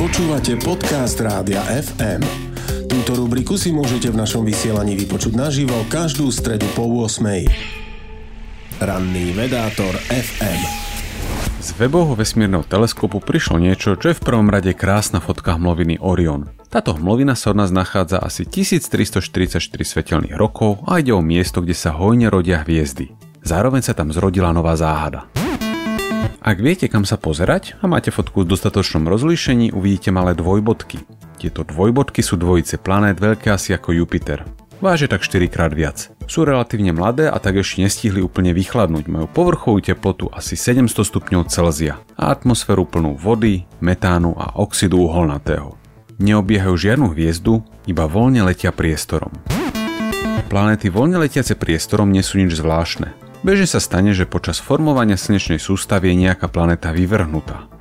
Počúvate podcast Rádia FM. Túto rubriku si môžete v našom vysielaní vypočuť naživo každú stredu po 8. Ranný vedátor FM. Z webovho vesmírneho teleskopu prišlo niečo, čo je v prvom rade krásna fotka hmloviny Orion. Táto hmlovina sa od nás nachádza asi 1344 svetelných rokov a ide o miesto, kde sa hojne rodia hviezdy. Zároveň sa tam zrodila nová záhada. Ak viete, kam sa pozerať a máte fotku v dostatočnom rozlíšení, uvidíte malé dvojbodky. Tieto dvojbodky sú dvojice planét veľké asi ako Jupiter. Váže tak 4 krát viac. Sú relatívne mladé a tak ešte nestihli úplne vychladnúť. Majú povrchovú teplotu asi 700 stupňov Celzia a atmosféru plnú vody, metánu a oxidu uholnatého. Neobiehajú žiadnu hviezdu, iba voľne letia priestorom. Planéty voľne letiace priestorom nie sú nič zvláštne. Bežne sa stane, že počas formovania slnečnej sústavy je nejaká planéta vyvrhnutá.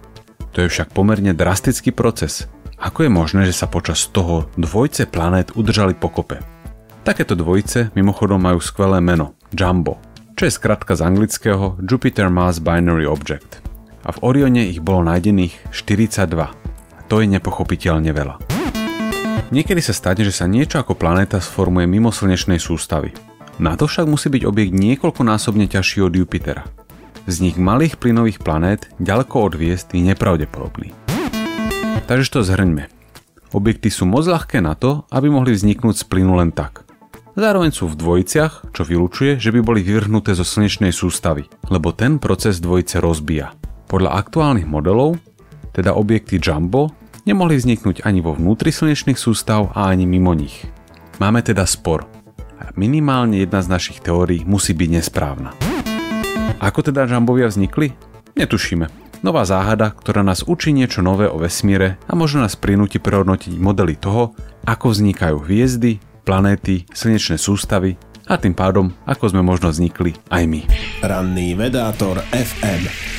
To je však pomerne drastický proces. Ako je možné, že sa počas toho dvojce planét udržali pokope? Takéto dvojice mimochodom majú skvelé meno Jumbo, čo je skratka z anglického Jupiter Mass Binary Object. A v Orione ich bolo nájdených 42. A to je nepochopiteľne veľa. Niekedy sa stane, že sa niečo ako planéta sformuje mimo slnečnej sústavy. Na to však musí byť objekt niekoľkonásobne ťažší od Jupitera. Vznik malých plynových planét ďaleko od hviezd je nepravdepodobný. Takže to zhrňme. Objekty sú moc ľahké na to, aby mohli vzniknúť z plynu len tak. Zároveň sú v dvojiciach, čo vylučuje, že by boli vyvrhnuté zo slnečnej sústavy, lebo ten proces dvojice rozbíja. Podľa aktuálnych modelov, teda objekty Jumbo, nemohli vzniknúť ani vo vnútri slnečných sústav a ani mimo nich. Máme teda spor, minimálne jedna z našich teórií musí byť nesprávna. Ako teda žambovia vznikli? Netušíme. Nová záhada, ktorá nás učí niečo nové o vesmíre a možno nás prinúti prehodnotiť modely toho, ako vznikajú hviezdy, planéty, slnečné sústavy a tým pádom, ako sme možno vznikli aj my. Ranný vedátor FM